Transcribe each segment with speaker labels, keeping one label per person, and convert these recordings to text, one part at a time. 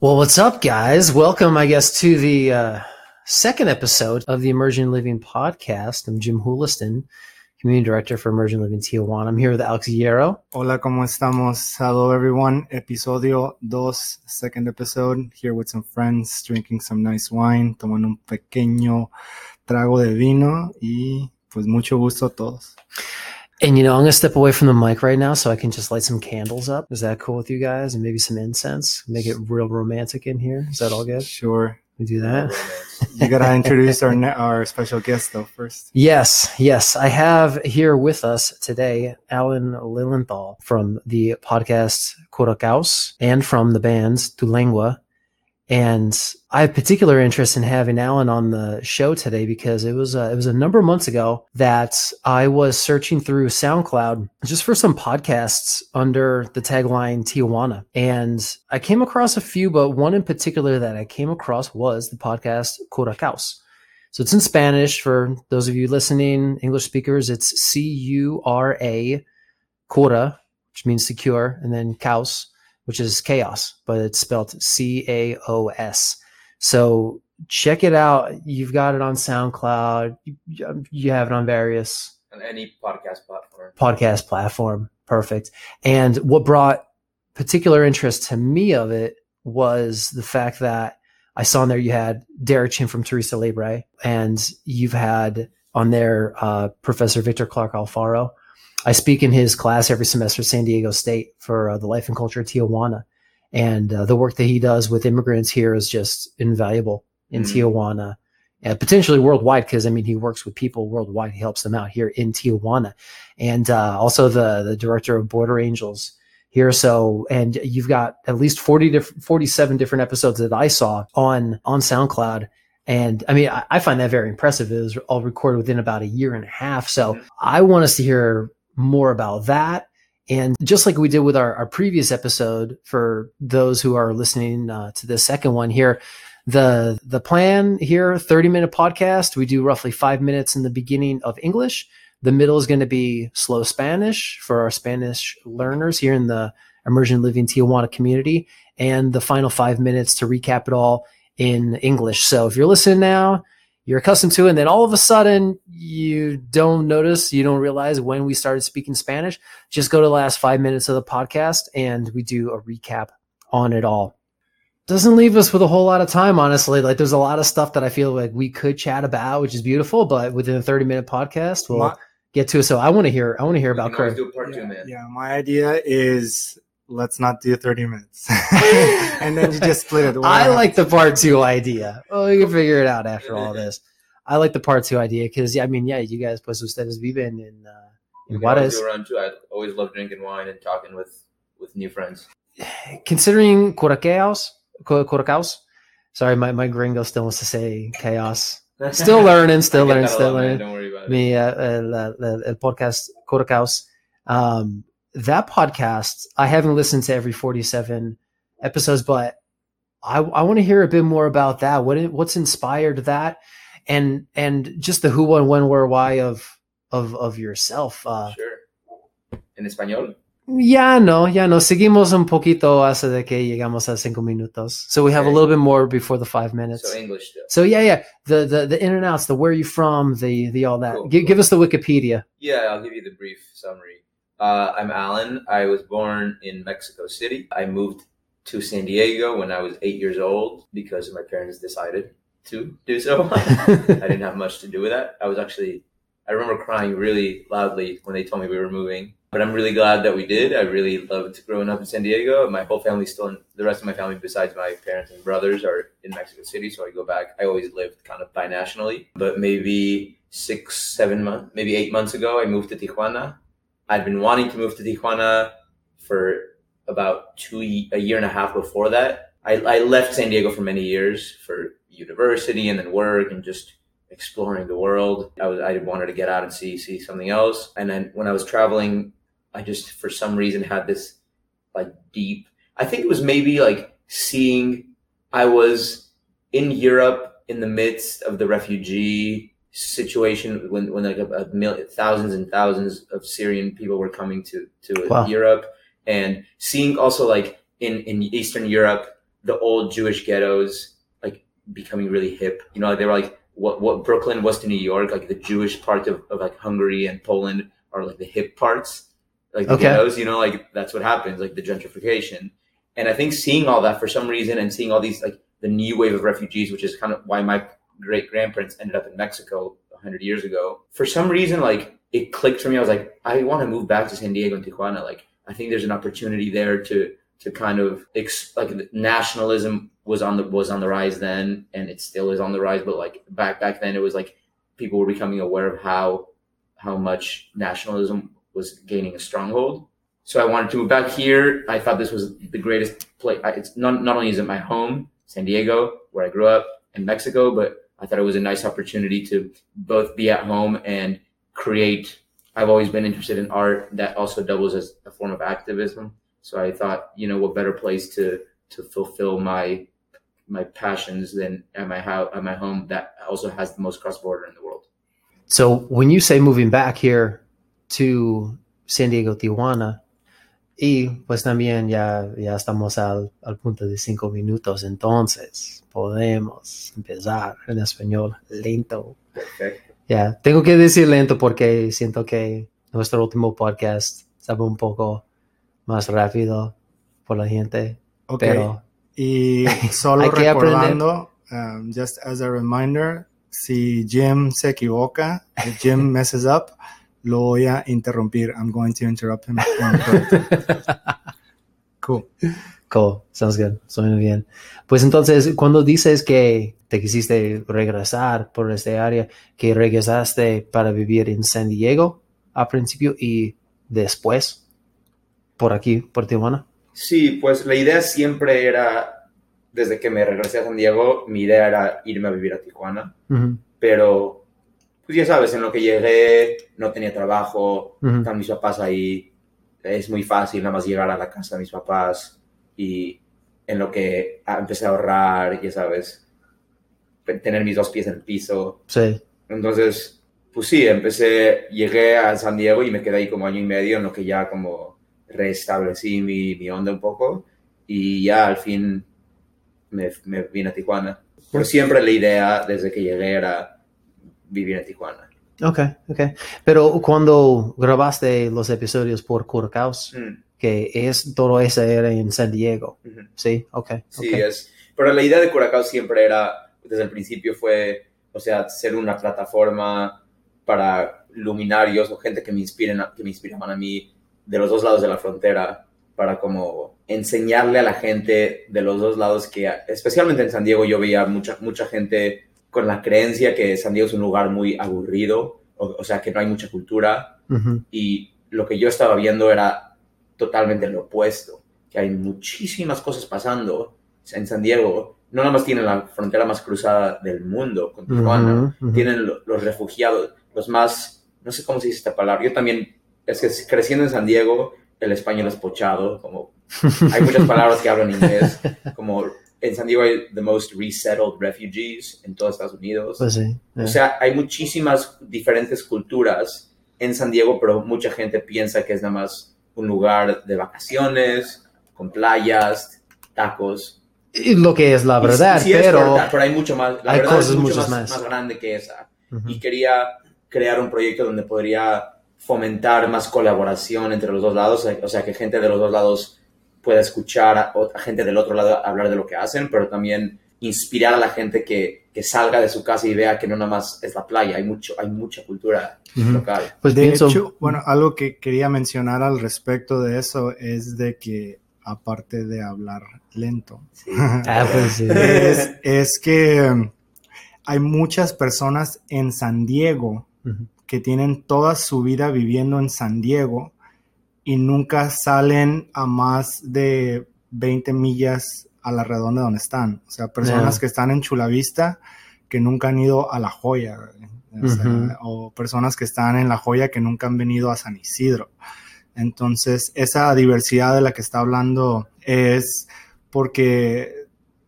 Speaker 1: Well, what's up, guys? Welcome, I guess, to the uh, second episode of the Immersion Living podcast. I'm Jim Huliston, Community Director for Immersion Living Tijuana. I'm here with Alex Hierro.
Speaker 2: Hola, ¿cómo estamos? Hello, everyone. Episodio dos, second episode. Here with some friends, drinking some nice wine, tomando un pequeño trago de vino y pues mucho gusto a todos.
Speaker 1: And you know, I'm gonna step away from the mic right now so I can just light some candles up. Is that cool with you guys? And maybe some incense. Make it real romantic in here. Is that all good?
Speaker 2: Sure.
Speaker 1: We do that.
Speaker 2: You gotta introduce our our special guest though first.
Speaker 1: Yes, yes. I have here with us today Alan Lilienthal from the podcast Curacaos and from the bands Tu Lengua. And I have particular interest in having Alan on the show today because it was uh, it was a number of months ago that I was searching through SoundCloud just for some podcasts under the tagline Tijuana, and I came across a few, but one in particular that I came across was the podcast Curacaos. So it's in Spanish for those of you listening, English speakers. It's C U R A, Cura, which means secure, and then Caos which is chaos, but it's spelled C A O S. So check it out. You've got it on SoundCloud. You, you have it on various
Speaker 3: on any podcast platform.
Speaker 1: podcast platform. Perfect. And what brought particular interest to me of it was the fact that I saw in there you had Derek Chin from Teresa Libre, and you've had on there uh, Professor Victor Clark Alfaro. I speak in his class every semester at San Diego State for uh, the life and culture of Tijuana. And uh, the work that he does with immigrants here is just invaluable in
Speaker 3: Mhm.
Speaker 1: Tijuana and potentially worldwide because I mean he works with people worldwide. He helps them out here in Tijuana, and uh, also the the director of Border Angels here. So and you've got at least forty different, forty seven different episodes that I saw on on SoundCloud. And I mean, I, I find that very impressive. It was all recorded within about a year and a half. So. I want us to hear more about that. And just like we did with our, our previous episode, for those who are listening uh, to the second one here, the the plan here 30 minute podcast we do roughly five minutes in the beginning of english the middle is going to be slow spanish for our spanish learners here in the immersion living tijuana community and the final five minutes to recap it all in english so if you're listening now you're accustomed to and then all of a sudden you don't notice you don't realize when we started speaking spanish just go to the last five minutes of the podcast and we do a recap on it all doesn't leave us with a whole lot of time, honestly. Like there's a lot of stuff that I feel like we could chat about, which is beautiful, but within a 30 minute podcast, we'll
Speaker 2: My-
Speaker 1: get to it. So I want to hear, I want to hear about
Speaker 3: can always
Speaker 1: Kurt.
Speaker 3: do a part two,
Speaker 2: yeah,
Speaker 3: man.
Speaker 2: yeah, my idea is let's not do 30 minutes. and then you just split it.
Speaker 1: I like the part two idea. Oh, you can figure it out after all this. I like the part two idea because, yeah, I mean, yeah, you guys, pues ustedes viven in, uh,
Speaker 3: We
Speaker 1: in
Speaker 3: can always
Speaker 1: Juarez.
Speaker 3: do a too. I always love drinking wine and talking with with new friends.
Speaker 1: Considering Curacaos, Cu- Curacaos, sorry, my, my gringo still wants to say chaos. Still learning, still learning, still learning.
Speaker 3: Don't worry about it.
Speaker 1: mi uh, el, el, el podcast Curacaos. Um, that podcast, I haven't listened to every 47 episodes, but I, I want to hear a bit more about that. What what's inspired that, and and just the who, and when, where, why of of of yourself. Uh,
Speaker 3: Sure. En español.
Speaker 1: ya no, ya no. Seguimos un poquito hasta de que llegamos a cinco minutos. So we have a little bit more before the five minutes.
Speaker 3: So English still.
Speaker 1: So yeah, yeah. The the the in and outs, the where you from, the the all that.
Speaker 3: Cool,
Speaker 1: Gi-
Speaker 3: cool.
Speaker 1: Give us the Wikipedia.
Speaker 3: Yeah, I'll give you the brief summary. Uh, I'm Alan. I was born in Mexico City. I moved to San Diego when I was eight years old because my parents decided to do so. I didn't have much to do with that. I was actually, I remember crying really loudly when they told me we were moving. But I'm really glad that we did. I really loved growing up in San Diego. My whole family still in, the rest of my family, besides my parents and brothers, are in Mexico City. So I go back. I always lived kind of binationally. But maybe six, seven months, maybe eight months ago, I moved to Tijuana. I'd been wanting to move to Tijuana for about two, a year and a half before that. I, I left San Diego for many years for university and then work and just exploring the world. I was I wanted to get out and see see something else. And then when I was traveling, I just for some reason had this like deep. I think it was maybe like seeing I was in Europe in the midst of the refugee situation when when like a, a mil- thousands and thousands of Syrian people were coming to to
Speaker 1: Wow.
Speaker 3: Europe and seeing also like in in Eastern Europe the old Jewish ghettos like becoming really hip. You know, they were like what what Brooklyn was to New York, like the Jewish part of, of like Hungary and Poland are like the hip parts, like the
Speaker 1: Okay.
Speaker 3: ghettos. You know, like that's what happens, like the gentrification. And I think seeing all that for some reason and seeing all these like the new wave of refugees, which is kind of why my great grandparents ended up in Mexico hundred years ago. For some reason, like it clicked for me. I was like, I want to move back to San Diego and Tijuana. Like I think there's an opportunity there to to kind of ex- like nationalism was on the was on the rise then, and it still is on the rise. But like back back then, it was like people were becoming aware of how how much nationalism was gaining a stronghold. So I wanted to move back here. I thought this was the greatest place. It's not not only is it my home, San Diego, where I grew up, in Mexico, but I thought it was a nice opportunity to both be at home and create. I've always been interested in art that also doubles as a form of activism. So I thought, you know, what better place to to fulfill my my passions than at my house at my home that also has the most cross border in the world.
Speaker 1: So when you say moving back here to San Diego, Tijuana, y pues también ya, ya estamos al, al punto de cinco minutos, entonces podemos empezar en español lento.
Speaker 3: Perfecto.
Speaker 1: Ya, tengo que decir lento porque siento que nuestro último podcast estaba un poco más rápido por la gente,
Speaker 2: Ok.
Speaker 1: pero
Speaker 2: Y solo
Speaker 1: Hay que aprender.
Speaker 2: recordando, um, just as a reminder, si Jim se equivoca, Jim messes up, lo voy a interrumpir. I'm going to interrupt him. cool.
Speaker 1: Cool, sounds good, suena bien. Pues entonces, cuando dices que te quisiste regresar por este área, que regresaste para vivir en San Diego a principio y después por aquí, por Tijuana.
Speaker 3: Sí, pues la idea siempre era, desde que me regresé a San Diego, mi idea era irme a vivir a Tijuana. Pero pues ya sabes, en lo que llegué no tenía trabajo,
Speaker 1: ujú.
Speaker 3: están mis papás ahí, es muy fácil nada más llegar a la casa de mis papás y en lo que empecé a ahorrar, ya sabes, tener mis dos pies en el piso.
Speaker 1: Sí,
Speaker 3: Entonces, pues sí, empecé, llegué a San Diego y me quedé ahí como año y medio en lo que ya como restablecí mi, mi onda un poco y ya al fin me, me vine a Tijuana. Pero siempre la idea desde que llegué era vivir en Tijuana.
Speaker 1: ok, ok. Pero cuando grabaste los episodios por Curacaos,
Speaker 3: Mm,
Speaker 1: que es todo eso era en San Diego, sí, ok.
Speaker 3: Sí, es. Pero la idea de Curacao siempre era, desde el principio fue, o sea, ser una plataforma para luminarios o gente que me inspiren, a- que me inspiraban a mí de los dos lados de la frontera para como enseñarle a la gente de los dos lados que, especialmente en San Diego, yo veía mucha, mucha gente con la creencia que San Diego es un lugar muy aburrido, o, o sea, que no hay mucha cultura, y lo que yo estaba viendo era totalmente lo opuesto, que hay muchísimas cosas pasando en San Diego. No nada más tienen la frontera más cruzada del mundo con Tijuana, tienen lo- los refugiados, los más, no sé cómo se dice esta palabra, yo también, es que creciendo en San Diego, el español es pochado, como hay muchas palabras que hablo en inglés, como en San Diego hay the most resettled refugees en todo Estados Unidos.
Speaker 1: Pues sí.
Speaker 3: O
Speaker 1: eh.
Speaker 3: sea, hay muchísimas diferentes culturas en San Diego, pero mucha gente piensa que es nada más un lugar de vacaciones, con playas, tacos.
Speaker 1: Y lo que es la verdad,
Speaker 3: sí es
Speaker 1: pero...
Speaker 3: verdad, pero hay mucho más. La
Speaker 1: hay
Speaker 3: verdad
Speaker 1: cosas
Speaker 3: es mucho
Speaker 1: muchas
Speaker 3: más,
Speaker 1: más.
Speaker 3: más grande que esa.
Speaker 1: Ujú.
Speaker 3: Y quería crear un proyecto donde podría fomentar más colaboración entre los dos lados, o sea, que gente de los dos lados pueda escuchar a otra gente del otro lado hablar de lo que hacen, pero también inspirar a la gente que, que salga de su casa y vea que no nada más es la playa, hay mucho, hay mucha cultura local.
Speaker 1: Pues
Speaker 2: De
Speaker 1: pienso...
Speaker 2: hecho, bueno, algo que quería mencionar al respecto de eso es de que, aparte de hablar lento,
Speaker 3: Sí.
Speaker 1: Ah, pues sí.
Speaker 2: es, es que um, hay muchas personas en San Diego que tienen toda su vida viviendo en San Diego y nunca salen a más de 20 millas a la redonda donde están. O sea, personas que están en Chulavista que nunca han ido a La Joya. O, sea,
Speaker 1: Ujú.
Speaker 2: o personas que están en La Joya que nunca han venido a San Isidro. Entonces, esa diversidad de la que está hablando es porque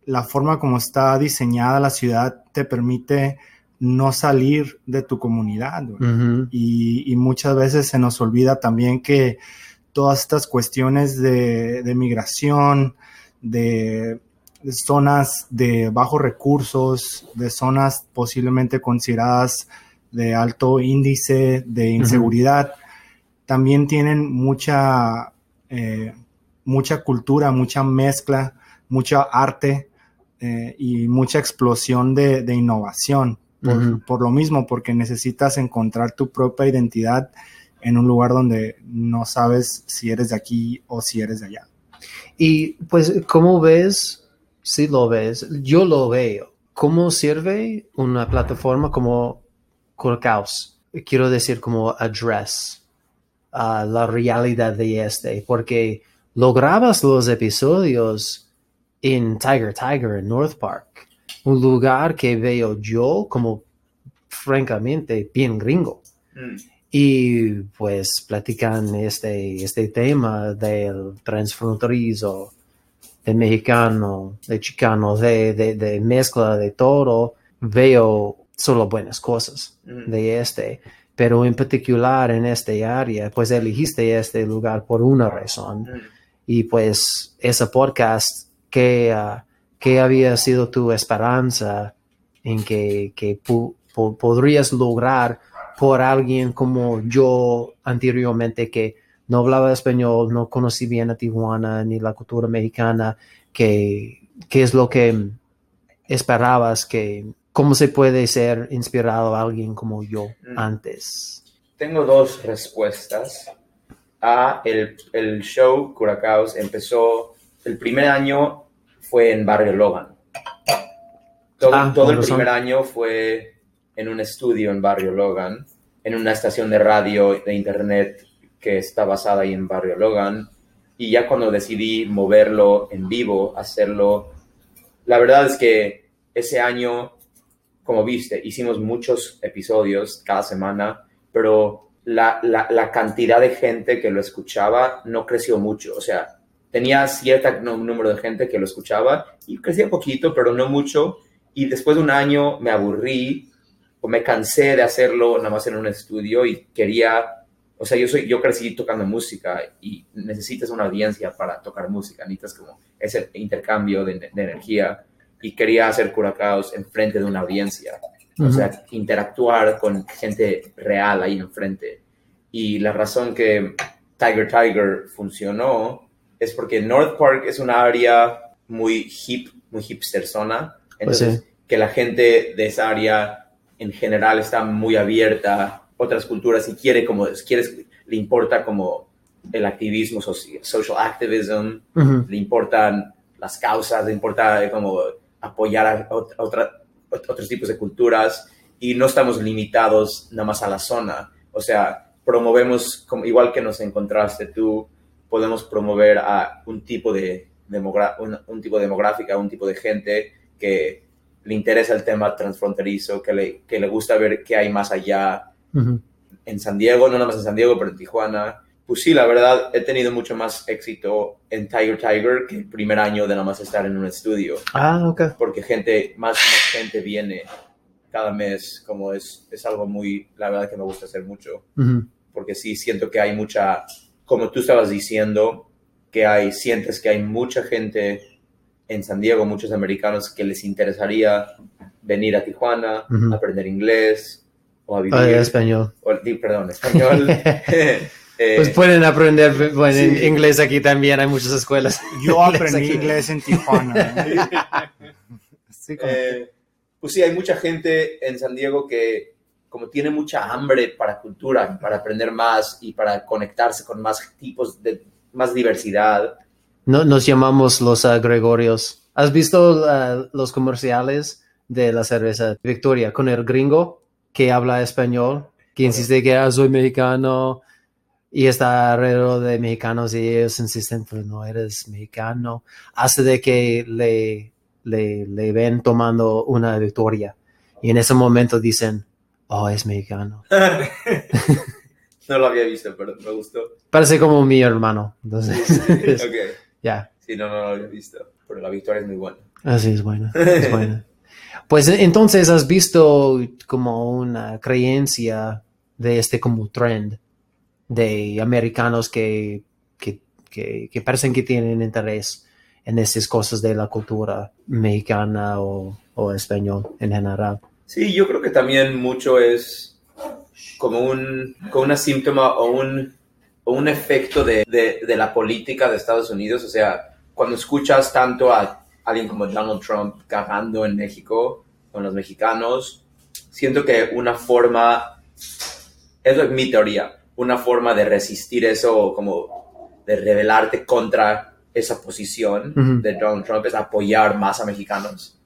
Speaker 2: la forma como está diseñada la ciudad te permite no salir de tu comunidad. y muchas veces se nos olvida también que todas estas cuestiones de, de migración, de zonas de bajos recursos, de zonas posiblemente consideradas de alto índice de inseguridad, también tienen mucha, eh, mucha cultura, mucha mezcla, mucha arte eh, y mucha explosión de, de innovación. Por lo mismo, porque necesitas encontrar tu propia identidad en un lugar donde no sabes si eres de aquí o si eres de allá.
Speaker 1: Y pues, ¿cómo ves? Si lo ves, yo lo veo. ¿Cómo sirve una plataforma como Curcaus? Quiero decir como address a la realidad de este, porque lo grabas los episodios en Tiger Tiger en North Park, un lugar que veo yo como francamente bien gringo.
Speaker 3: Mm.
Speaker 1: Y pues platican este, este tema del transfronterizo, de mexicano, de chicano, de, de, de mezcla de todo. Veo solo buenas cosas
Speaker 3: Mm.
Speaker 1: de este, pero en particular en este área, pues elegiste este lugar por una razón.
Speaker 3: Mm.
Speaker 1: Y pues ese podcast, ¿qué, ah, qué había sido tu esperanza en que, que podrías lograr por alguien como yo anteriormente que no hablaba español, no conocí bien a Tijuana ni la cultura mexicana, que, qué es lo que esperabas que, cómo se puede ser inspirado a alguien como yo
Speaker 3: Mm.
Speaker 1: antes?
Speaker 3: Tengo dos respuestas. A el, el show Curacaos empezó, el primer año fue en Barrio Logan. Todo,
Speaker 1: Ah,
Speaker 3: todo el
Speaker 1: razón.
Speaker 3: primer año fue en un estudio en Barrio Logan, en una estación de radio de internet que está basada ahí en Barrio Logan. Y ya cuando decidí moverlo en vivo, hacerlo, la verdad es que ese año, como viste, hicimos muchos episodios cada semana, pero la, la, cantidad de gente que lo escuchaba no creció mucho. O sea, tenía cierto número de gente que lo escuchaba y crecía poquito, pero no mucho. Y después de un año me aburrí o me cansé de hacerlo nada más en un estudio y quería, o sea, yo, soy, yo crecí tocando música y necesitas una audiencia para tocar música, necesitas como ese intercambio de, de energía y quería hacer Curacaos enfrente de una audiencia. O sea, interactuar con gente real ahí enfrente. Y la razón que Tiger Tiger funcionó es porque North Park es una área muy hip, muy hipster zona. Entonces,
Speaker 1: Pues sí.
Speaker 3: que la gente de esa área en general está muy abierta a otras culturas y quiere como, quieres, le importa como el activismo, soci- social activism,
Speaker 1: Ujú.
Speaker 3: le importan las causas, le importa como apoyar a, ot- a otra- ot- otros tipos de culturas y no estamos limitados nada más a la zona. O sea, promovemos, como, igual que nos encontraste tú, podemos promover a un tipo de un, un tipo demográfica, un tipo de gente que le interesa el tema transfronterizo, que le, que le gusta ver qué hay más allá en San Diego, no nada más en San Diego, pero en Tijuana. Pues sí, la verdad, he tenido mucho más éxito en Tiger Tiger que el primer año de nada más estar en un estudio,
Speaker 1: Ah, ok.
Speaker 3: porque gente, más gente viene cada mes, como es, es algo muy, la verdad que me gusta hacer mucho, porque sí siento que hay mucha, como tú estabas diciendo, que hay, sientes que hay mucha gente en San Diego, muchos americanos que les interesaría venir a Tijuana,
Speaker 1: Ujú.
Speaker 3: aprender inglés o a vivir
Speaker 1: Ah, español.
Speaker 3: o- perdón, español. Eh,
Speaker 1: Pues pueden aprender bueno, en
Speaker 3: sí.
Speaker 1: inglés aquí también, hay muchas escuelas.
Speaker 2: Yo aprendí
Speaker 1: aquí.
Speaker 2: inglés en Tijuana. ¿eh?
Speaker 3: Eh, pues sí, hay mucha gente en San Diego que como tiene mucha hambre para cultura, para aprender más y para conectarse con más tipos de, más diversidad.
Speaker 1: No, nos llamamos los ah, Gregorios. ¿Has visto ah, los comerciales de la cerveza Victoria con el gringo que habla español, que insiste que ah, soy mexicano y está alrededor de mexicanos y ellos insisten, pero no eres mexicano, hasta de que le, le, le ven tomando una Victoria y en ese momento dicen, oh, es mexicano.
Speaker 3: no lo había visto, pero me gustó.
Speaker 1: Parece como mi hermano. Entonces. ya.
Speaker 3: Sí, no, no, no lo había visto, pero la victoria es muy buena.
Speaker 1: Así es buena, es buena. Pues eh, entonces has visto como una creencia de este como trend de americanos que, que, que, que parecen que tienen interés en estas cosas de la cultura mexicana o, o español en general.
Speaker 3: Sí, yo creo que también mucho es como un, como una síntoma o un, un efecto de, de, de la política de Estados Unidos. O sea, cuando escuchas tanto a alguien como Donald Trump cagando en México con los mexicanos, siento que una forma, eso es mi teoría, una forma de resistir eso, como de rebelarte contra esa posición de Donald Trump es apoyar más a mexicanos.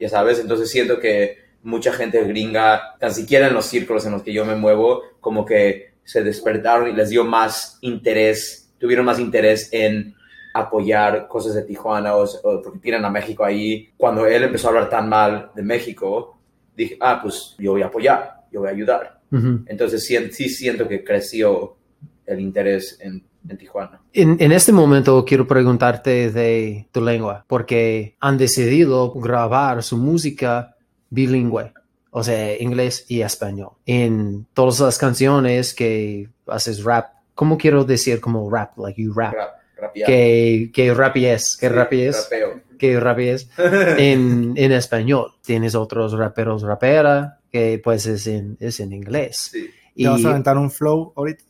Speaker 3: Ya sabes, entonces siento que mucha gente gringa, tan siquiera en los círculos en los que yo me muevo, como que se despertaron y les dio más interés, tuvieron más interés en apoyar cosas de Tijuana o, o porque tienen a México ahí. Cuando él empezó a hablar tan mal de México, dije, ah, pues yo voy a apoyar, yo voy a ayudar. Entonces sí, sí siento que creció el interés en, en Tijuana.
Speaker 1: En, en este momento quiero preguntarte de tu lengua, porque han decidido grabar su música bilingüe, o sea, inglés y español. En todas las canciones que haces rap, ¿cómo quiero decir como rap? Like you rap.
Speaker 3: Rap.
Speaker 1: Que, que rap es, que
Speaker 3: Sí,
Speaker 1: rap es,
Speaker 3: Rapeo.
Speaker 1: que rap es en, en español. Tienes otros raperos, rapera, que pues es en, es en inglés.
Speaker 3: sí,
Speaker 2: ¿Te vas a aventar un flow ahorita?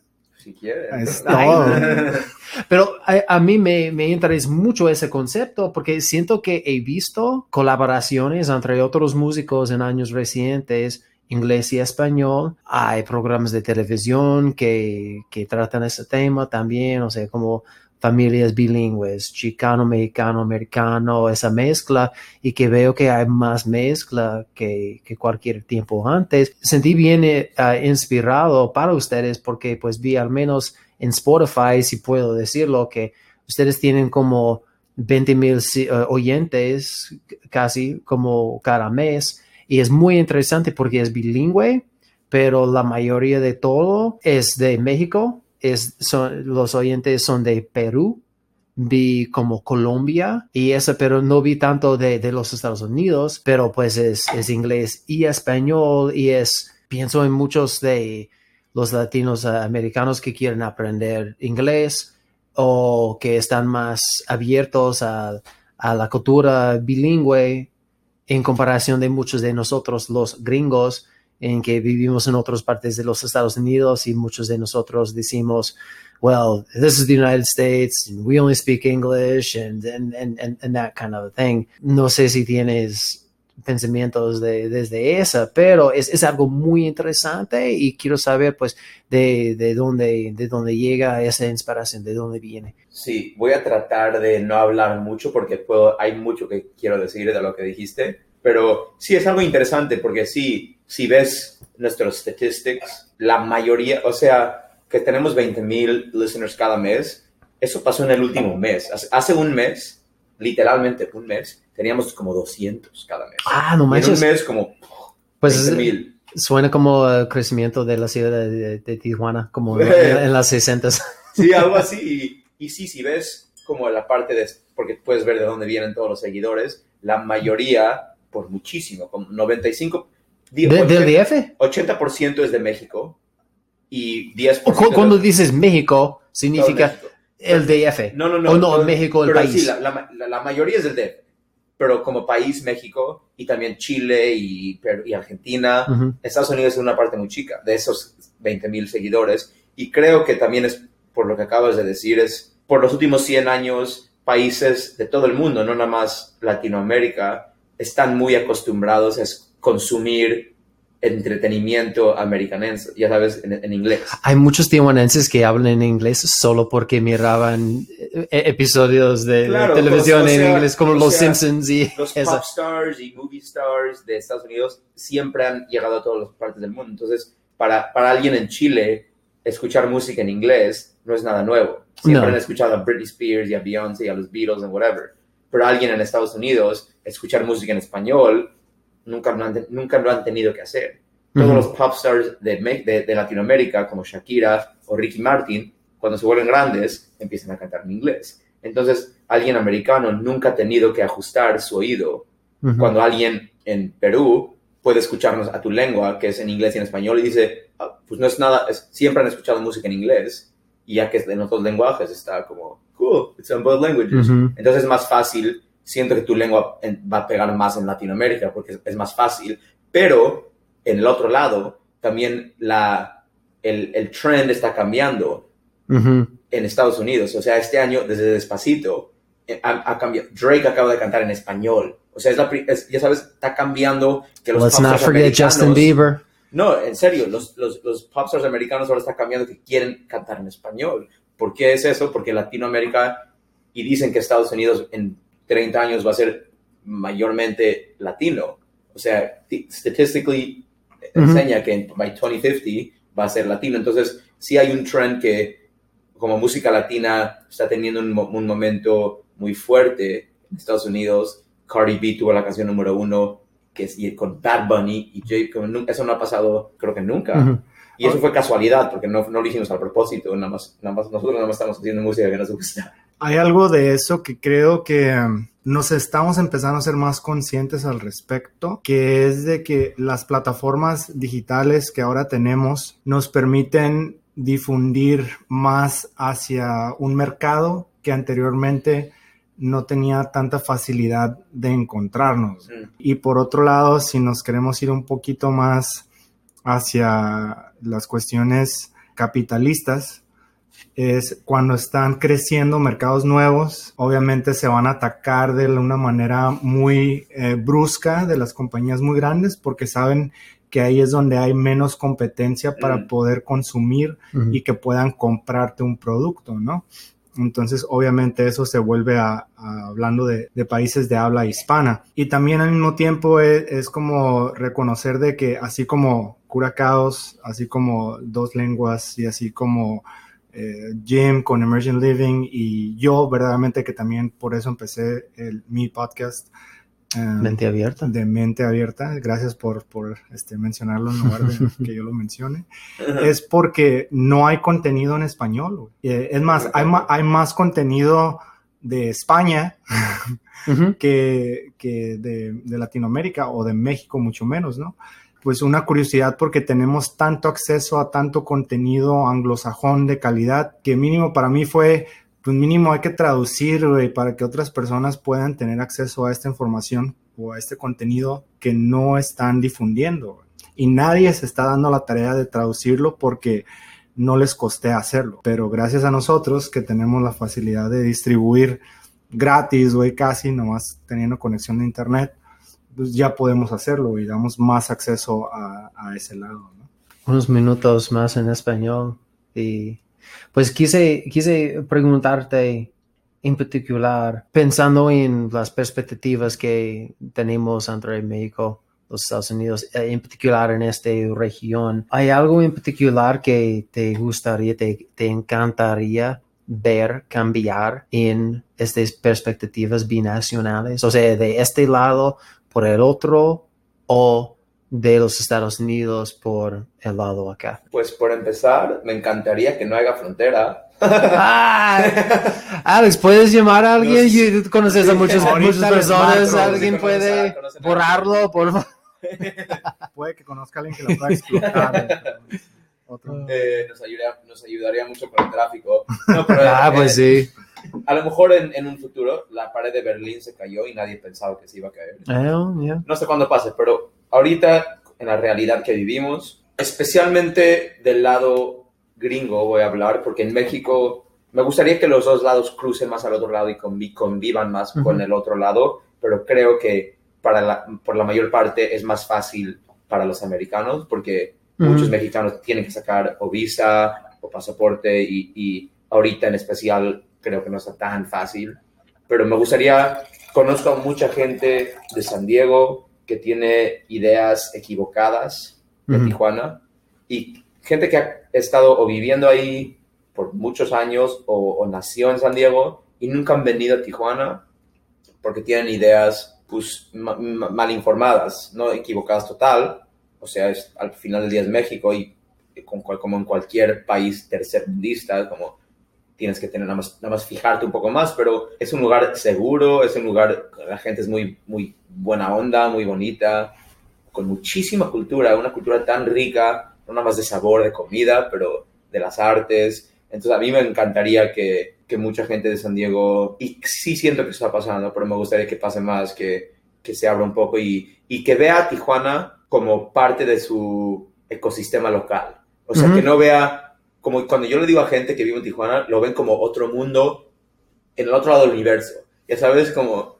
Speaker 3: Si quieres.
Speaker 2: Es
Speaker 1: Ay,
Speaker 2: todo.
Speaker 1: Pero a, a mí me, me interesa mucho ese concepto porque siento que he visto colaboraciones entre otros músicos en años recientes, inglés y español. Hay programas de televisión que, que tratan ese tema también, o sea, como familias bilingües, chicano, mexicano, americano, esa mezcla, y que veo que hay más mezcla que, que cualquier tiempo antes. Sentí bien ah, inspirado para ustedes porque pues vi al menos en Spotify, si puedo decirlo, que ustedes tienen como 20 mil oyentes casi como cada mes y es muy interesante porque es bilingüe, pero la mayoría de todo es de México, es, son, los oyentes son de Perú, vi como Colombia y eso, pero no vi tanto de, de los Estados Unidos, pero pues es, es inglés y español y es, pienso en muchos de los latinos americanos que quieren aprender inglés o que están más abiertos a, a la cultura bilingüe en comparación de muchos de nosotros los gringos en que vivimos en otras partes de los Estados Unidos y muchos de nosotros decimos, well, this is the United States, and we only speak English and, and, and, and, that kind of thing. No sé si tienes pensamientos de, desde esa, pero es, es algo muy interesante y quiero saber pues de, de, dónde, de dónde llega esa inspiración, de dónde viene.
Speaker 3: Sí, voy a tratar de no hablar mucho porque puedo, hay mucho que quiero decir de lo que dijiste, pero sí es algo interesante porque sí, si ves nuestros statistics, la mayoría, o sea, que tenemos 20 mil listeners cada mes, eso pasó en el último mes. Hace, un mes, literalmente un mes, teníamos como 200 cada mes.
Speaker 1: Ah, no
Speaker 3: Y en un
Speaker 1: manches.
Speaker 3: mes como
Speaker 1: Pues
Speaker 3: 20 mil.
Speaker 1: suena como el crecimiento de la ciudad de, de- de Tijuana, como en, en las 60.
Speaker 3: Sí, algo así. Y, y sí, si ves como la parte de, porque puedes ver de dónde vienen todos los seguidores, la mayoría, por muchísimo, como 95,
Speaker 1: ¿De- ¿Del
Speaker 3: 80%,
Speaker 1: DF?
Speaker 3: 80% es de México y 10%...
Speaker 1: Cu- Cuando
Speaker 3: de-
Speaker 1: dices México, significa
Speaker 3: México.
Speaker 1: el DF.
Speaker 3: No, no, no.
Speaker 1: o no, México, el país.
Speaker 3: Sí, la, la- la- mayoría es del DF. Pero como país, México y también Chile y, y Argentina,
Speaker 1: Ujú.
Speaker 3: Estados Unidos es una parte muy chica de esos 20 mil seguidores. Y creo que también es, por lo que acabas de decir, es por los últimos 100 años, países de todo el mundo, no nada más Latinoamérica, están muy acostumbrados a es- consumir entretenimiento americanense, ya sabes, en, en inglés.
Speaker 1: Hay muchos tijuanenses que hablan en inglés solo porque miraban eh, episodios de
Speaker 3: Claro,
Speaker 1: televisión
Speaker 3: o sea,
Speaker 1: en inglés como
Speaker 3: o
Speaker 1: Los
Speaker 3: sea,
Speaker 1: Simpsons y
Speaker 3: los
Speaker 1: eso.
Speaker 3: pop stars y movie stars de Estados Unidos siempre han llegado a todas las partes del mundo. Entonces, para, para alguien en Chile, escuchar música en inglés no es nada nuevo. Siempre
Speaker 1: No.
Speaker 3: han escuchado a Britney Spears y a Beyoncé y a los Beatles and whatever. Pero alguien en Estados Unidos, escuchar música en español, nunca lo han, nunca lo han tenido que hacer. Todos los pop stars de, de, de Latinoamérica, como Shakira o Ricky Martin, cuando se vuelven grandes, empiezan a cantar en inglés. Entonces, alguien americano nunca ha tenido que ajustar su oído cuando alguien en Perú puede escucharnos a tu lengua, que es en inglés y en español, y dice, "Ah, pues no es nada, es- siempre han escuchado música en inglés, y ya que es en otros lenguajes está como, cool, it's in both languages.
Speaker 1: Ujú.
Speaker 3: Entonces es más fácil, siento que tu lengua en- va a pegar más en Latinoamérica porque es, más fácil, pero en el otro lado también la, el, el trend está cambiando
Speaker 1: Ujú.
Speaker 3: en Estados Unidos. O sea, este año, desde Despacito, eh, ha, ha cambiado. Drake acaba de cantar en español. O sea, es la es- ya sabes, está cambiando que los
Speaker 1: Let's not forget Justin Bieber.
Speaker 3: No, en serio, los, los, los popstars americanos ahora está cambiando que quieren cantar en español. ¿Por qué es eso? Porque Latinoamérica, y dicen que Estados Unidos en 30 años va a ser mayormente latino. O sea, statistically
Speaker 1: Ujú.
Speaker 3: enseña que en- by 2050 va a ser latino. Entonces, sí hay un trend que como música latina está teniendo un, un momento muy fuerte en Estados Unidos. Cardi B tuvo la canción número uno que es y con Bad Bunny y J. como nu- Eso no ha pasado, creo que nunca.
Speaker 1: Ujú.
Speaker 3: Y eso fue casualidad, porque no, no lo hicimos a propósito. Nada más, nada más, nosotros nada más estamos haciendo música que nos gusta.
Speaker 2: Hay algo de eso que creo que um, nos estamos empezando a ser más conscientes al respecto, que es de que las plataformas digitales que ahora tenemos nos permiten difundir más hacia un mercado que anteriormente no tenía tanta facilidad de encontrarnos. Y por otro lado, si nos queremos ir un poquito más hacia las cuestiones capitalistas, es cuando están creciendo mercados nuevos, obviamente se van a atacar de una manera muy eh, brusca de las compañías muy grandes porque saben que ahí es donde hay menos competencia para
Speaker 3: Mm.
Speaker 2: poder consumir y que puedan comprarte un producto, ¿no? Entonces, obviamente eso se vuelve a, a- hablando de, de países de habla hispana. Y también al mismo tiempo es, es como reconocer de que así como Curacaos, así como Dos Lenguas y así como eh, Jim con Emerging Living y yo verdaderamente que también por eso empecé el, mi podcast. eh,
Speaker 1: Mente abierta.
Speaker 2: de mente abierta. Gracias por, por este, mencionarlo en lugar de que yo lo mencione. Es porque no hay contenido en español. Eh, es más, hay, hay más contenido de España que, que de, de Latinoamérica o de México, mucho menos, ¿no? Pues una curiosidad porque tenemos tanto acceso a tanto contenido anglosajón de calidad que mínimo para mí fue, pues mínimo hay que traducir, para que otras personas puedan tener acceso a esta información o a este contenido que no están difundiendo. Y nadie se está dando la tarea de traducirlo porque no les costea hacerlo. Pero gracias a nosotros que tenemos la facilidad de distribuir gratis, güey, casi, nomás teniendo conexión de internet, pues ya podemos hacerlo y damos más acceso a, a ese lado, ¿no?
Speaker 1: Unos minutos más en español. Y pues quise, quise preguntarte en particular, pensando en las perspectivas que tenemos entre México los Estados Unidos, eh, en particular en esta región, ¿hay algo en particular que te gustaría, te, te encantaría ver cambiar en estas perspectivas binacionales? O sea, de este lado por el otro o de los Estados Unidos por el lado acá.
Speaker 3: Pues por empezar, me encantaría que no haya frontera.
Speaker 1: Ah, Alex, ¿puedes llamar a alguien? You conoces a muchas, muchas personas. ¿Alguien
Speaker 3: a-
Speaker 1: puede
Speaker 3: conocen a-
Speaker 1: borrarlo? Por favor.
Speaker 2: Puede que conozca a alguien que lo pueda explotar. Otro.
Speaker 3: Eh, nos, ayudaría, nos ayudaría mucho con el tráfico. No, pero,
Speaker 1: Ah,
Speaker 3: eh,
Speaker 1: pues sí.
Speaker 3: A lo mejor en, en un futuro la pared de Berlín se cayó y nadie pensaba que se iba a caer.
Speaker 1: Oh, yeah.
Speaker 3: No sé cuándo pase, pero ahorita en la realidad que vivimos, especialmente del lado gringo voy a hablar, porque en México me gustaría que los dos lados crucen más al otro lado y convi- convivan más con el otro lado, pero creo que para la, por la mayor parte es más fácil para los americanos, porque muchos mexicanos tienen que sacar o visa o pasaporte y, y ahorita en especial creo que no está tan fácil. Pero me gustaría, conozco a mucha gente de San Diego que tiene ideas equivocadas de
Speaker 1: Ujú.
Speaker 3: Tijuana y gente que ha estado o viviendo ahí por muchos años o, o nació en San Diego y nunca han venido a Tijuana porque tienen ideas pues, ma- ma- mal informadas, no equivocadas total. O sea, es, al final del día es México y con cual- como en cualquier país tercermundista, como tienes que tener nada más, nada más fijarte un poco más, pero es un lugar seguro, es un lugar, la gente es muy, muy buena onda, muy bonita, con muchísima cultura, una cultura tan rica, no nada más de sabor, de comida, pero de las artes. Entonces a mí me encantaría que, que mucha gente de San Diego, y sí siento que está pasando, pero me gustaría que pase más, que, que se abra un poco y, y que vea a Tijuana como parte de su ecosistema local. O sea,
Speaker 1: Ujú.
Speaker 3: que no vea, como cuando yo le digo a gente que vive en Tijuana, lo ven como otro mundo en el otro lado del universo. Ya sabes, como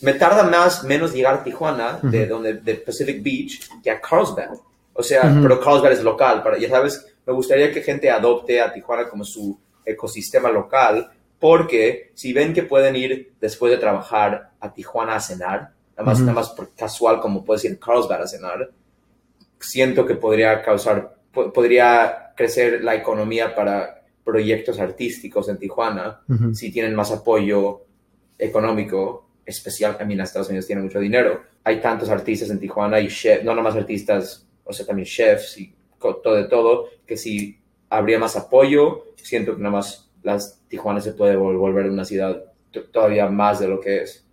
Speaker 3: me tarda más, menos llegar a Tijuana, de
Speaker 1: Ujú.
Speaker 3: donde, de Pacific Beach, que a Carlsbad. O sea,
Speaker 1: Ujú.
Speaker 3: pero Carlsbad es local, para, ya sabes, me gustaría que gente adopte a Tijuana como su ecosistema local, porque si ven que pueden ir después de trabajar a Tijuana a cenar, nada más,
Speaker 1: Ujú.
Speaker 3: nada más casual como puedes ir a Carlsbad a cenar, siento que podría causar, po- podría crecer la economía para proyectos artísticos en Tijuana si tienen más apoyo económico, especial, también Estados Unidos tiene mucho dinero. Hay tantos artistas en Tijuana y chefs, no nomás artistas, o sea, también chefs y todo de todo, que si habría más apoyo, siento que nada más las Tijuana se puede vol- volver una ciudad todavía más de lo que es.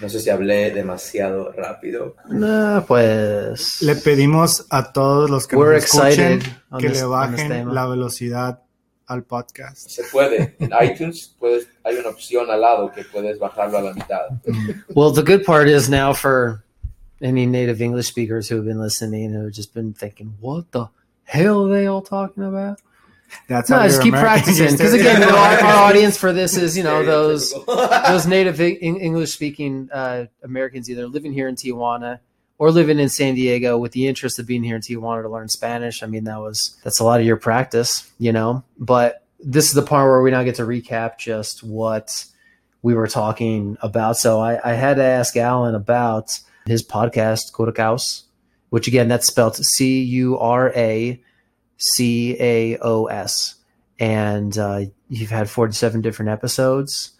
Speaker 3: No sé si hablé demasiado rápido.
Speaker 1: No, pues.
Speaker 2: Le pedimos a todos los que
Speaker 1: We're
Speaker 2: nos escuchen que
Speaker 1: this-
Speaker 2: le bajen la velocidad al podcast.
Speaker 3: Se puede. En iTunes puedes, hay una opción al lado que puedes bajarlo a la mitad.
Speaker 1: Well, the good part is now for any native English speakers who have been listening who have just been thinking, what the hell are they all talking about?
Speaker 2: That's
Speaker 1: No,
Speaker 2: how
Speaker 1: just keep
Speaker 2: American
Speaker 1: practicing. Because again, you know, our, our audience for this is, you know, those those native English speaking uh, Americans either living here in Tijuana or living in San Diego with the interest of being here in Tijuana to learn Spanish. I mean, that was that's a lot of your practice, you know. But this is the part where we now get to recap just what we were talking about. So I, I had to ask Alan about his podcast, Curacaos, which again that's spelled C U R A C A O S, and uh, you've had forty-seven different episodes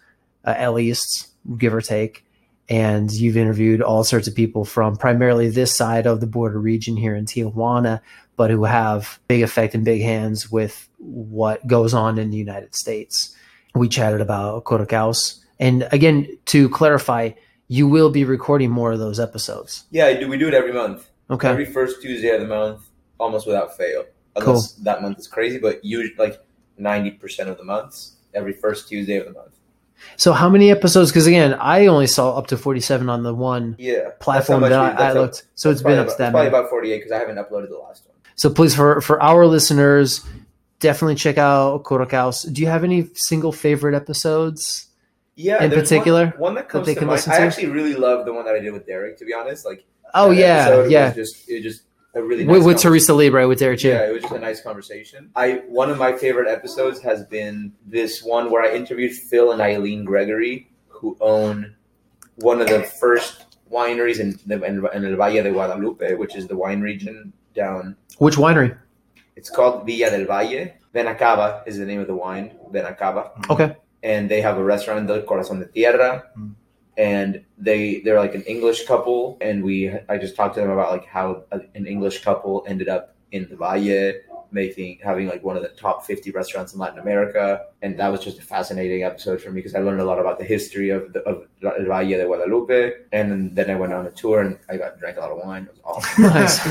Speaker 1: uh, at least, give or take. And you've interviewed all sorts of people from primarily this side of the border region here in Tijuana, but who have big effect and big hands with what goes on in the United States. We chatted about Curacaos. And again, to clarify, you will be recording more of those episodes.
Speaker 3: Yeah, we do it every month.
Speaker 1: Okay.
Speaker 3: Every first Tuesday of the month, almost without fail. Unless that month is crazy, but usually like 90% of the months, every first Tuesday of the month.
Speaker 1: So how many episodes? Because again, I only saw up to 47 on the one
Speaker 3: Yeah.
Speaker 1: platform that I, I looked. So it's been up to that
Speaker 3: probably about 48 because I haven't uploaded the last one.
Speaker 1: So please, for for our listeners, definitely check out Curacaos. Do you have any single favorite episodes?
Speaker 3: Yeah,
Speaker 1: In particular,
Speaker 3: one, one that comes
Speaker 1: they
Speaker 3: to
Speaker 1: can
Speaker 3: mind.
Speaker 1: listen
Speaker 3: I actually really love the one that I did with Derek. To be honest, like
Speaker 1: Oh
Speaker 3: that
Speaker 1: yeah, yeah.
Speaker 3: just it just a really nice
Speaker 1: With, with
Speaker 3: conversation.
Speaker 1: Teresa Libre with Derek Chin.
Speaker 3: Yeah, it was just a nice conversation. I one of my favorite episodes has been this one where I interviewed Phil and Eileen Gregory, who own one of the first wineries in the in, in El Valle de Guadalupe, which is the wine region down.
Speaker 1: Which winery?
Speaker 3: It's called Villa del Valle. Benacaba is the name of the wine. Benacaba,
Speaker 1: Okay.
Speaker 3: and they have a restaurant in the Corazon de Tierra.
Speaker 2: Mm.
Speaker 3: And they they're like an English couple, and we I just talked to them about like how an English couple ended up in the Valle, making having like one of the top 50 restaurants in Latin America, and that was just a fascinating episode for me because I learned a lot about the history of the of El Valle de Guadalupe, and then I went on a tour and I got drank a lot of wine. It was awesome.
Speaker 1: Nice.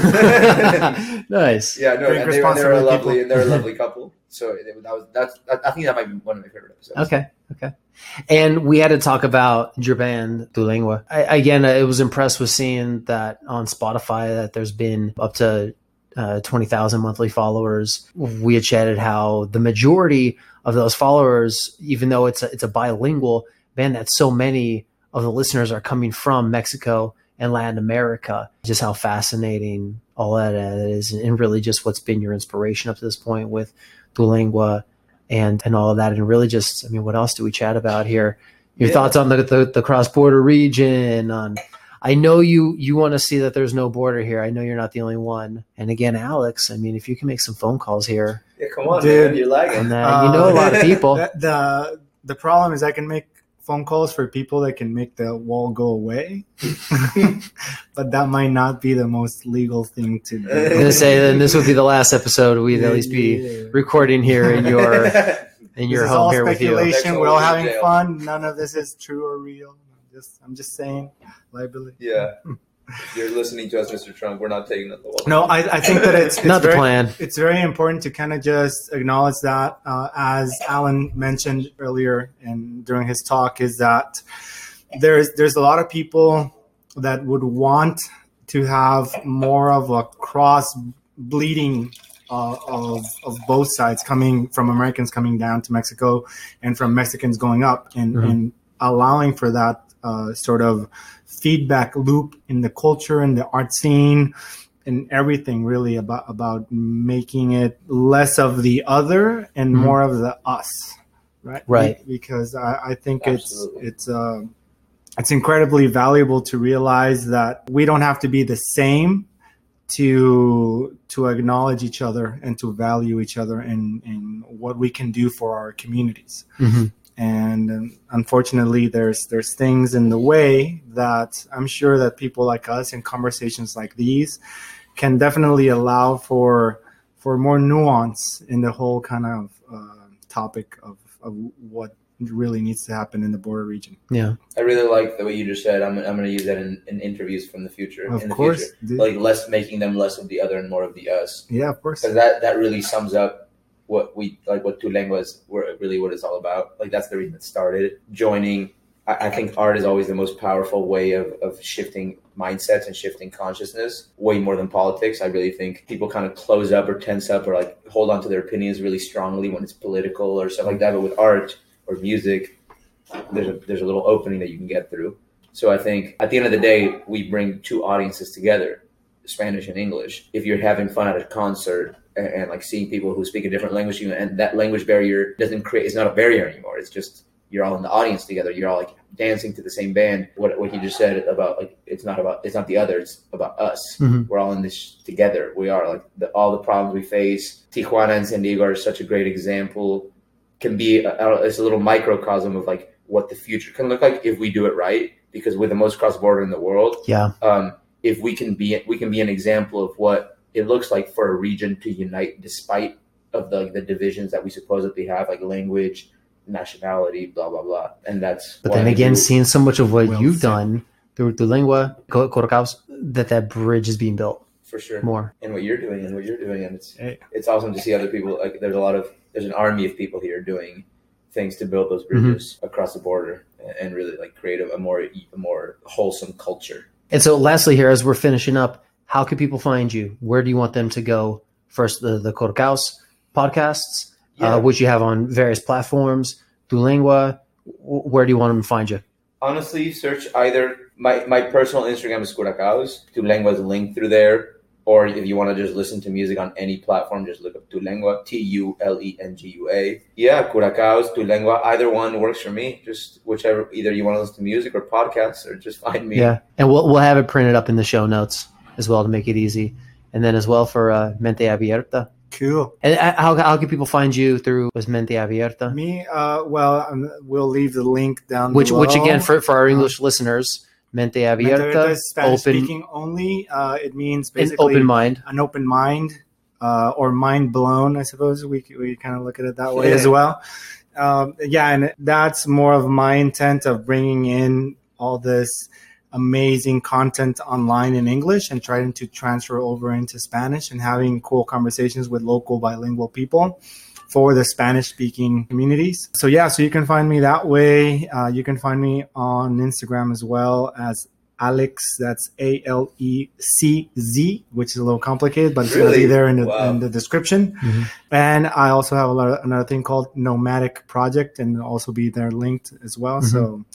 Speaker 1: nice.
Speaker 3: yeah, no,
Speaker 2: Drink
Speaker 3: and they, were- they were a lovely, and they're a lovely couple. So that was that's I think that might be one of my favorite episodes.
Speaker 1: Okay. Okay. And we had to talk about your band, Tu Lengua. I, again, I was impressed with seeing that on Spotify that there's been up to uh, 20,000 monthly followers. We had chatted how the majority of those followers, even though it's a, it's a bilingual band, that so many of the listeners are coming from Mexico and Latin America. Just how fascinating all that is, and really just what's been your inspiration up to this point with Tu Lengua and and all of that and really just i mean what else do we chat about here your
Speaker 3: Yeah.
Speaker 1: thoughts on the the, the cross border region on i know you you want to see that there's no border here i know you're not the only one and again alex i mean if you can make some phone calls here
Speaker 3: Yeah, come on,
Speaker 2: Dude.
Speaker 3: man, you're lagging.
Speaker 1: and uh, you know a lot of people
Speaker 2: The, the the problem is I can make phone calls for people that can make the wall go away, but that might not be the most legal thing to do.
Speaker 1: i'm gonna say then this would be the last episode we'd at least be
Speaker 2: Yeah.
Speaker 1: recording here in your in your
Speaker 2: this is
Speaker 1: home
Speaker 2: all
Speaker 1: here with you
Speaker 2: speculation. We're all having
Speaker 3: jail.
Speaker 2: fun. None of this is true or real. I'm just I'm just saying liability.
Speaker 3: yeah. If you're listening to us, Mr. Trump, we're not taking that.
Speaker 2: No, I, I think that it's, it's
Speaker 1: Not the plan.
Speaker 2: It's very important to kind of just acknowledge that, uh, as Alan mentioned earlier and during his talk, is that there's there's a lot of people that would want to have more of a cross bleeding uh, of of both sides coming from Americans coming down to Mexico and from Mexicans going up and,
Speaker 1: Mhm.
Speaker 2: and allowing for that uh, sort of feedback loop in the culture and the art scene and everything really about about making it less of the other and
Speaker 1: Mhm.
Speaker 2: more of the us right
Speaker 1: Right.
Speaker 2: Be- because I, I think
Speaker 3: Absolutely.
Speaker 2: it's it's uh, it's incredibly valuable to realize that we don't have to be the same to to acknowledge each other and to value each other and, and what we can do for our communities
Speaker 1: Mhm.
Speaker 2: And um, unfortunately there's there's things in the way that i'm sure that people like us in conversations like these can definitely allow for for more nuance in the whole kind of uh, topic of, of what really needs to happen in the border region
Speaker 1: Yeah.
Speaker 3: I really like the way you just said. I'm, I'm going to use that in, in interviews from the future.
Speaker 2: of
Speaker 3: in the
Speaker 2: course
Speaker 3: future. like less making them less of the other and more of the us.
Speaker 2: yeah of course
Speaker 3: Because that that really sums up what we like what two lenguas were really what it's all about. Like that's the reason it started. Joining, I, I think art is always the most powerful way of, of shifting mindsets and shifting consciousness way more than politics. I really think people kind of close up or tense up or like hold on to their opinions really strongly when it's political or stuff like that. But with art or music, there's a there's a little opening that you can get through. So I think at the end of the day, we bring two audiences together, Spanish and English. If you're having fun at a concert and, and like seeing people who speak a different language, you, and that language barrier doesn't create, it's not a barrier anymore. It's just you're all in the audience together. You're all like dancing to the same band. What what you just said about like it's not about it's not the other. It's about us.
Speaker 1: Mhm.
Speaker 3: We're all in this together. We are like the, all the problems we face. Tijuana and San Diego are such a great example. Can be a, a- it's a little microcosm of like what the future can look like if we do it right. Because we're the most cross border in the world
Speaker 1: Yeah.
Speaker 3: um, if we can be we can be an example of what it looks like for a region to unite despite of the the divisions that we supposedly have like language nationality blah blah blah and that's
Speaker 1: But then again,
Speaker 3: do-
Speaker 1: seeing so much of what
Speaker 2: Well
Speaker 1: you've
Speaker 2: said.
Speaker 1: done through the lingua, Co- Corocaos, that that bridge is being built
Speaker 3: for sure
Speaker 1: more.
Speaker 3: and what you're doing and what you're doing and it's
Speaker 2: Hey.
Speaker 3: it's awesome to see other people like there's a lot of there's an army of people here doing things to build those mm-hmm. bridges across the border and- and really like create a, a more a more wholesome culture
Speaker 1: And so, lastly, here as we're finishing up, how can people find you? Where do you want them to go? First, the the podcasts, uh, which you have on various platforms. Dulingua, where do you want them to find you?
Speaker 3: honestly search either my, my personal instagram is curacaos tu lengua is linked through there or if you want to just listen to music on any platform just look up tu lengua t-u-l-e-n-g-u-a yeah curacaos tu lengua either one works for me just whichever either you want to listen to music or podcasts or just find me
Speaker 1: Yeah, and we'll we'll have it printed up in the show notes as well to make it easy, and then as well for uh, Mente Abierta.
Speaker 2: cool
Speaker 1: And uh, how how can people find you through was Mente Abierta?
Speaker 2: me uh well um, we'll leave the link down
Speaker 1: Which which again for for our English listeners, Mente Abierta, open
Speaker 2: speaking only. Uh, it means basically an
Speaker 1: open mind.
Speaker 2: an open mind uh, or mind blown. I suppose we we kind of look at it that way
Speaker 3: Yeah.
Speaker 2: as well. Um, yeah, and that's more of my intent of bringing in all this amazing content online in English and trying to transfer over into Spanish and having cool conversations with local bilingual people for the Spanish speaking communities. So, yeah, so you can find me that way. Uh, you can find me on Instagram as well as Alex, that's A L E C Z, which is a little complicated, but it's going to be there in the,
Speaker 3: Wow.
Speaker 2: in the description.
Speaker 1: Mhm.
Speaker 2: And I also have a lot another thing called Nomadic Project, and also be there linked as well. So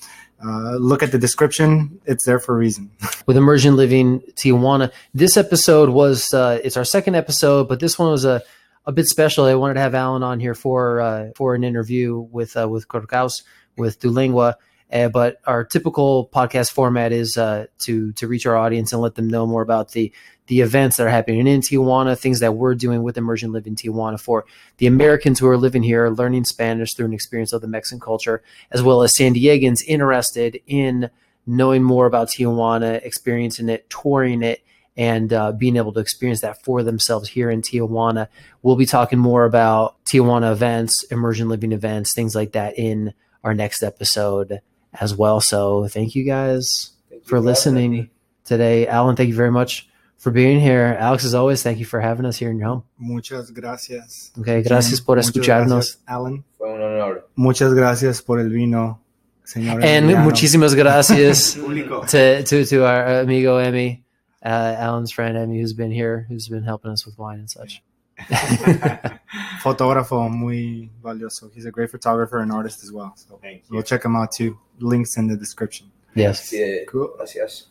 Speaker 2: uh, look at the description; it's there for a reason.
Speaker 1: with Immersion Living Tijuana. This episode was uh, it's our second episode, but this one was a a bit special. I wanted to have Alan on here for uh, for an interview with uh, with Corcaus with Dulingua. Uh, but our typical podcast format is uh, to to reach our audience and let them know more about the the events that are happening in Tijuana, things that we're doing with Immersion Living Tijuana for the Americans who are living here, learning Spanish through an experience of the Mexican culture, as well as San Diegans interested in knowing more about Tijuana, experiencing it, touring it, and uh, being able to experience that for themselves here in Tijuana. We'll be talking more about Tijuana events, immersion living events, things like that in our next episode as well. So thank you guys
Speaker 3: Thank you
Speaker 1: for listening. today. Alan, thank you very much for being here. Alex, as always, thank you for having us here in your home.
Speaker 2: Muchas gracias.
Speaker 1: Okay, gracias
Speaker 2: Jim.
Speaker 1: por
Speaker 2: Muchas
Speaker 1: escucharnos.
Speaker 2: gracias, Alan.
Speaker 3: Fue un honor.
Speaker 2: Muchas gracias por el vino, señor.
Speaker 1: And
Speaker 2: Emiliano.
Speaker 1: muchísimas gracias to, to, to our amigo Emmy, uh, Alan's friend Emmy, who's been here, who's been helping us with wine and such.
Speaker 2: Fotógrafo muy valioso. He's a great photographer and artist as well. So
Speaker 4: Thank
Speaker 2: go
Speaker 4: you.
Speaker 2: check him out too. Links in the description.
Speaker 1: Yes.
Speaker 3: Sí,
Speaker 2: Cool.
Speaker 3: gracias.